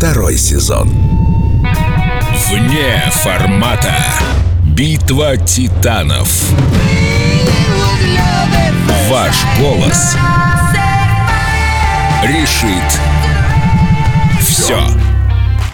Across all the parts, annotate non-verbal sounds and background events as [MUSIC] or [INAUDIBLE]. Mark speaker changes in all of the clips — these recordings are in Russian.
Speaker 1: Второй сезон.
Speaker 2: Вне формата. Битва титанов. Ваш голос решит все.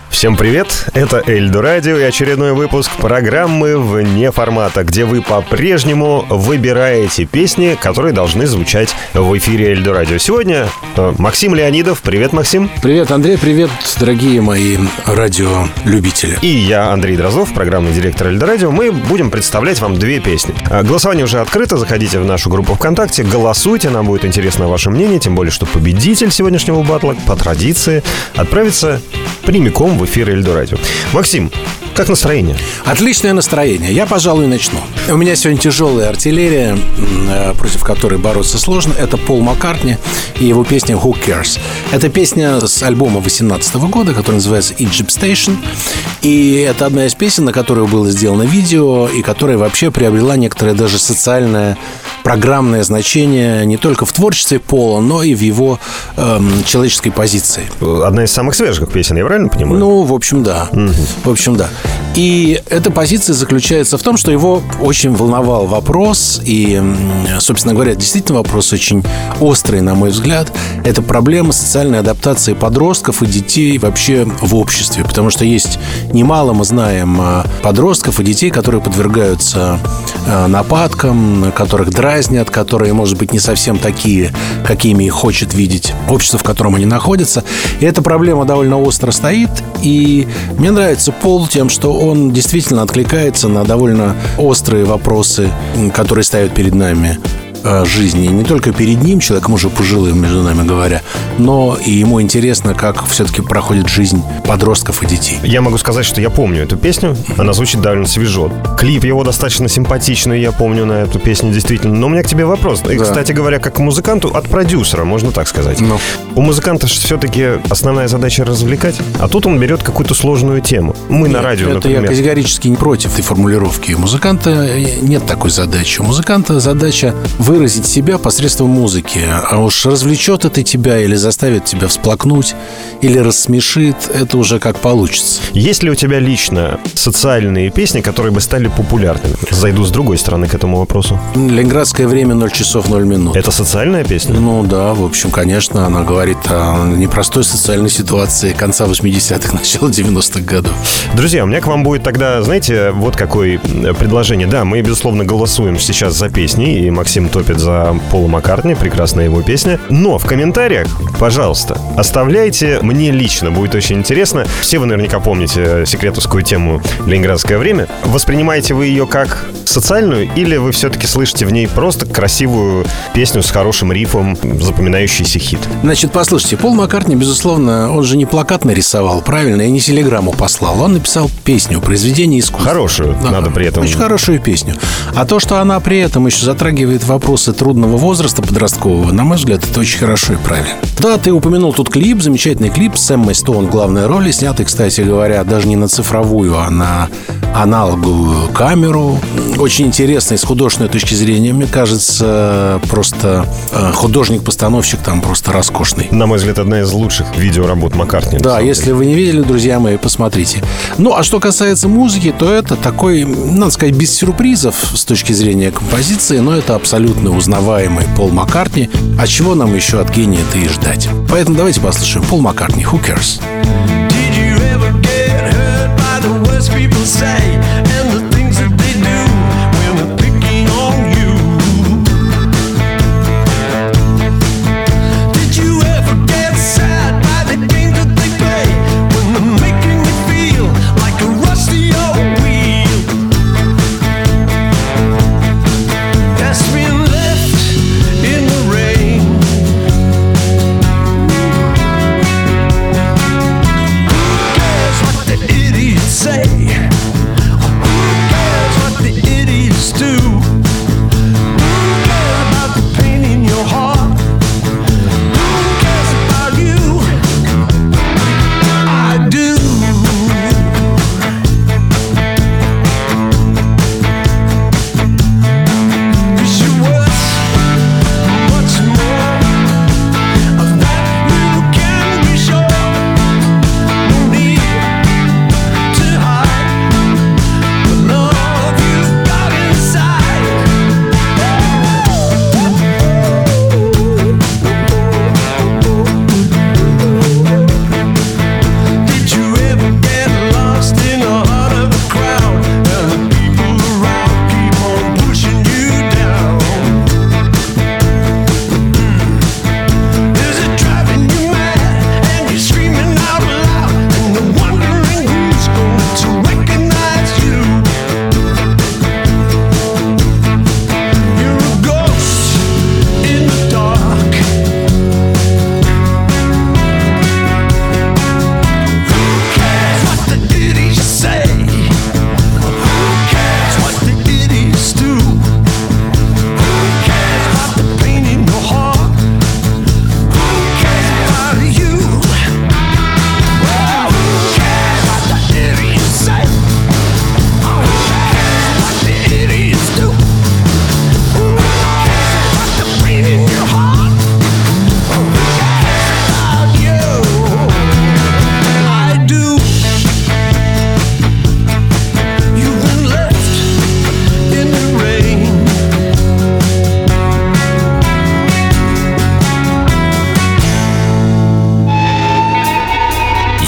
Speaker 3: Всем привет! Это Эльдо Радио и очередной выпуск программы «Вне формата», где вы по-прежнему выбираете песни, которые должны звучать в эфире Эльдо Радио. Сегодня э, Максим Леонидов. Привет, Максим.
Speaker 4: Привет, Андрей. Привет, дорогие мои радиолюбители.
Speaker 3: И я, Андрей Дрозов, программный директор Эльдо Радио. Мы будем представлять вам две песни. А, Голосование уже открыто. Заходите в нашу группу ВКонтакте, голосуйте. Нам будет интересно ваше мнение, тем более, что победитель сегодняшнего батла по традиции отправится прямиком в эфир Эльдо Радио. Максим, как настроение?
Speaker 4: Отличное настроение. Я, пожалуй, начну. У меня сегодня тяжелая артиллерия, э, против которой бороться сложно. Это Пол Маккартни и его песня «Who Cares». Это песня с альбома 18 года, который называется «Egypt Station». И это одна из песен, на которую было сделано видео, и которая вообще приобрела некоторое даже социальное программное значение не только в творчестве Пола, но и в его эм, человеческой позиции.
Speaker 3: Одна из самых свежих песен, я правильно понимаю?
Speaker 4: Ну, в общем, да. В общем, да. И эта позиция заключается в том, что его очень волновал вопрос, и, собственно говоря, действительно вопрос очень острый, на мой взгляд. Это проблема социальной адаптации подростков и детей вообще в обществе. Потому что есть немало, мы знаем, э, подростков и детей, которые подвергаются э, нападкам, которых дразнят, которые, может быть, не совсем такие, какими их хочет видеть общество, в котором они находятся. И эта проблема довольно остро стоит. И мне нравится Пол тем, что он действительно откликается на довольно острые вопросы, которые ставят перед нами жизни. Не только перед ним, человеком уже пожилым, между нами говоря, но и ему интересно, как все-таки проходит жизнь подростков и детей.
Speaker 3: Я могу сказать, что я помню эту песню. Она звучит довольно свежо. Клип его достаточно симпатичный, я помню на эту песню действительно. Но у меня к тебе вопрос. И,
Speaker 4: Да.
Speaker 3: кстати говоря, как к музыканту, от продюсера, можно так сказать.
Speaker 4: Ну.
Speaker 3: У музыканта все-таки основная задача развлекать, а тут он берет какую-то сложную тему. Мы на радио,
Speaker 4: Это я
Speaker 3: например.
Speaker 4: категорически не против этой формулировки. У музыканта нет такой задачи. У музыканта задача выразить себя посредством музыки. А уж развлечет это тебя или заставит тебя всплакнуть, или рассмешит, это уже как получится.
Speaker 3: Есть ли у тебя лично социальные песни, которые бы стали популярными? Зайду с другой стороны к этому вопросу.
Speaker 4: Ленинградское время 0 часов 0 минут.
Speaker 3: Это социальная песня?
Speaker 4: Ну да, в общем, конечно, она говорит о непростой социальной ситуации конца 80-х, начала 90-х годов.
Speaker 3: Друзья, у меня к вам будет тогда, знаете, вот какое предложение. Да, мы, безусловно, голосуем сейчас за песни, и Максим топит за Пола Маккартни, прекрасная его песня. Но в комментариях, пожалуйста, оставляйте мне лично, будет очень интересно. Все вы наверняка помните секретовскую тему «Ленинградское время». Воспринимаете вы ее как социальную, или вы все-таки слышите в ней просто красивую песню с хорошим рифом, запоминающийся хит?
Speaker 4: Значит, послушайте, Пол Маккартни, безусловно, он же не плакат нарисовал, правильно, и не телеграмму послал. Он написал песню, произведение искусства.
Speaker 3: Хорошую,
Speaker 4: Да,
Speaker 3: надо при этом...
Speaker 4: Очень хорошую песню. А то, что она при этом еще затрагивает вопросы трудного возраста подросткового, на мой взгляд, это очень хорошо и правильно. Да, ты упомянул тут клип, замечательный клип с Эммой Стоун в главной роли, снятый, кстати говоря, даже не на цифровую, а на аналоговую камеру. Очень интересный с художественной точки зрения. Мне кажется, просто э, художник-постановщик там просто роскошный.
Speaker 3: На мой взгляд, одна из лучших видеоработ Маккартни.
Speaker 4: Да, если вы не видели, друзья мои, посмотрите. Ну, а что касается музыки, то это такой, надо сказать, без сюрпризов с точки зрения композиции, но это абсолютно узнаваемый Пол Маккартни. А чего нам еще от гения-то и ждать? Поэтому давайте послушаем Пол Маккартни «Who Cares?».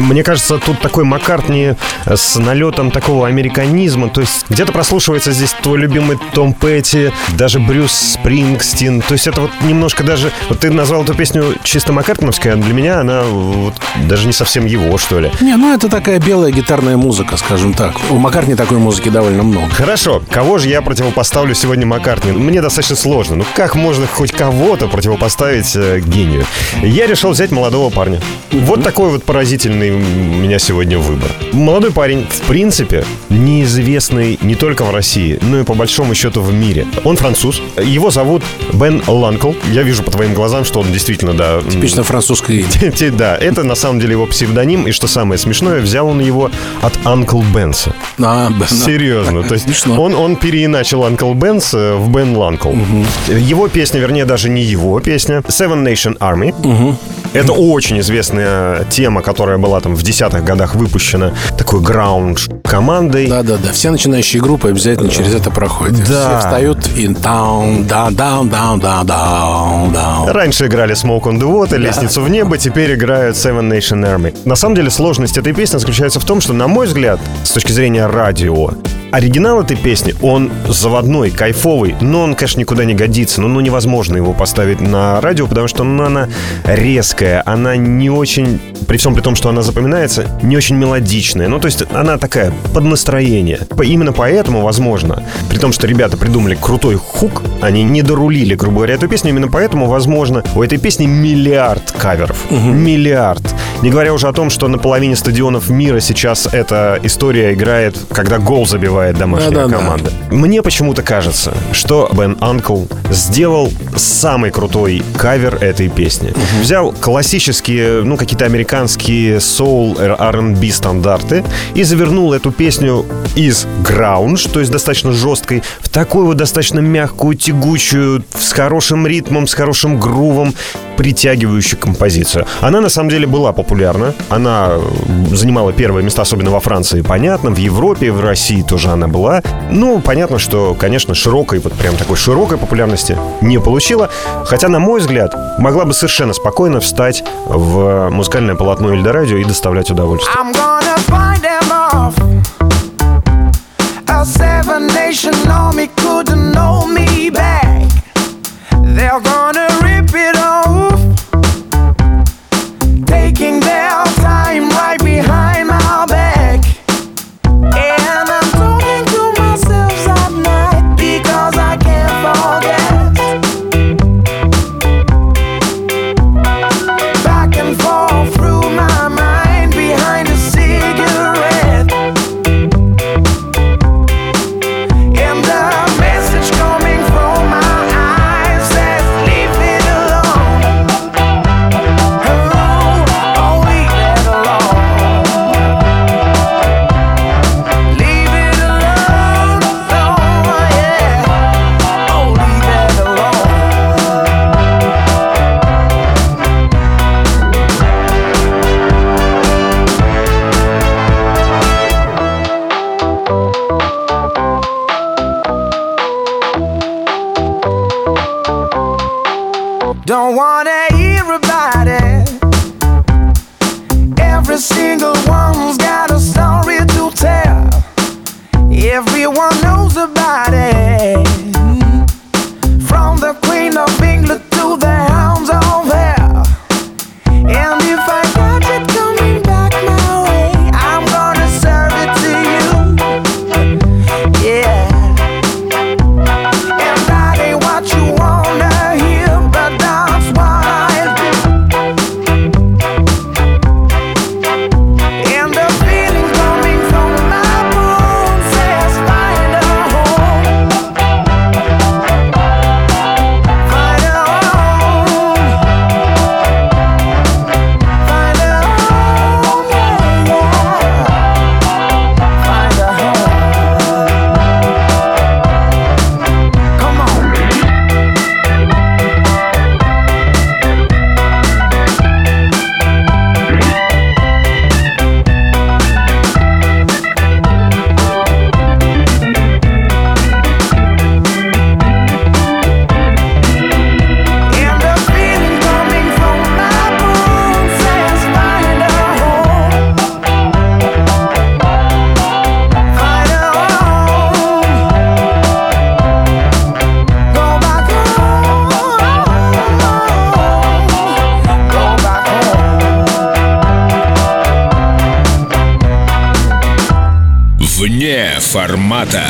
Speaker 3: Мне кажется, тут такой Маккартни с налетом такого американизма. То есть где-то прослушивается здесь твой любимый Том Петти, даже Брюс Спрингстин. То есть это вот немножко даже... Вот ты назвал эту песню чисто Маккартновская, а для меня она вот даже не совсем его, что ли.
Speaker 4: Не, ну это такая белая гитарная музыка, скажем так. У Маккартни такой музыки довольно много.
Speaker 3: Хорошо, кого же я противопоставлю сегодня Маккартни? Мне достаточно сложно. Ну как можно хоть кого-то противопоставить э, гению? Я решил взять молодого парня. Вот такой вот поразительный у меня сегодня выбор. Молодой парень, в принципе, неизвестный не только в России, но и по большому счету в мире. Он француз. Его зовут Бен Ланкл. Я вижу по твоим глазам, что он действительно, да...
Speaker 4: Типично французское имя. [LAUGHS]
Speaker 3: Да, это на самом деле его псевдоним, и что самое смешное, взял он его от Анкл Бенса.
Speaker 4: А,
Speaker 3: Серьезно. То [LAUGHS] есть он, он переиначил Анкл Бенс э, в Бен Ланкл. Его песня, вернее, даже не его песня. Seven Nation Army. Это очень известная тема, которая была там в десятых годах выпущена такой граунд командой.
Speaker 4: Да-да-да, все начинающие группы обязательно через это проходят.
Speaker 3: Да.
Speaker 4: Все встают и down, down, down, down, down, down, down.
Speaker 3: Раньше играли Smoke on the Water, Лестницу в небо, теперь играют Seven Nation Army. На самом деле сложность этой песни заключается в том, что, на мой взгляд, с точки зрения радио, оригинал этой песни, он заводной, кайфовый, но он, конечно, никуда не годится. Ну, ну невозможно его поставить на радио, потому что ну, она резкая, она не очень, при всем при том, что она запоминается, не очень мелодичная. Ну, то есть она такая под настроение. По- Именно поэтому, возможно, при том, что ребята придумали крутой хук, они не дорулили, грубо говоря, эту песню, именно поэтому, возможно, у этой песни миллиард каверов. Миллиард. Не говоря уже о том, что на половине стадионов мира сейчас эта история играет, когда гол забивает домашняя
Speaker 4: Да-да-да.
Speaker 3: команда. Мне почему-то кажется, что Бен Анкл сделал самый крутой кавер этой песни. Взял классические, ну, какие-то американские соул, R&B стандарты и завернул эту песню из граунж, то есть достаточно жесткой, в такую вот достаточно мягкую, тягучую, с хорошим ритмом, с хорошим грувом, притягивающую композицию. Она на самом деле была популярна. Она э, занимала первые места, особенно во Франции, понятно. В Европе, в России тоже она была. Ну, понятно, что, конечно, широкой, вот прям такой широкой популярности не получила. Хотя, на мой взгляд, могла бы совершенно спокойно встать в музыкальное полотно Эльдорадио и доставлять удовольствие.
Speaker 2: Формата.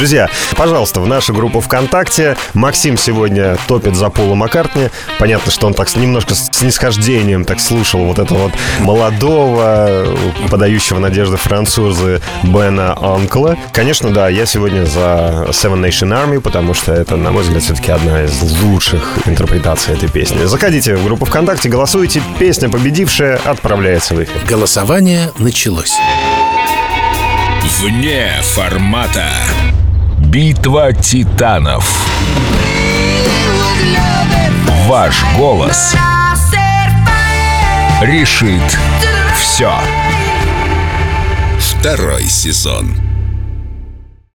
Speaker 3: Друзья, пожалуйста, в нашу группу ВКонтакте. Максим сегодня топит за Пола Маккартни. Понятно, что он так с- немножко с снисхождением так слушал вот этого вот молодого, подающего надежды француза Бена Анкла. Конечно, да, я сегодня за Seven Nation Army, потому что это, на мой взгляд, все-таки одна из лучших интерпретаций этой песни. Заходите в группу ВКонтакте, голосуйте. Песня победившая отправляется в эфир.
Speaker 4: Голосование началось.
Speaker 2: Вне формата. Битва титанов. Ваш голос решит все. Второй сезон.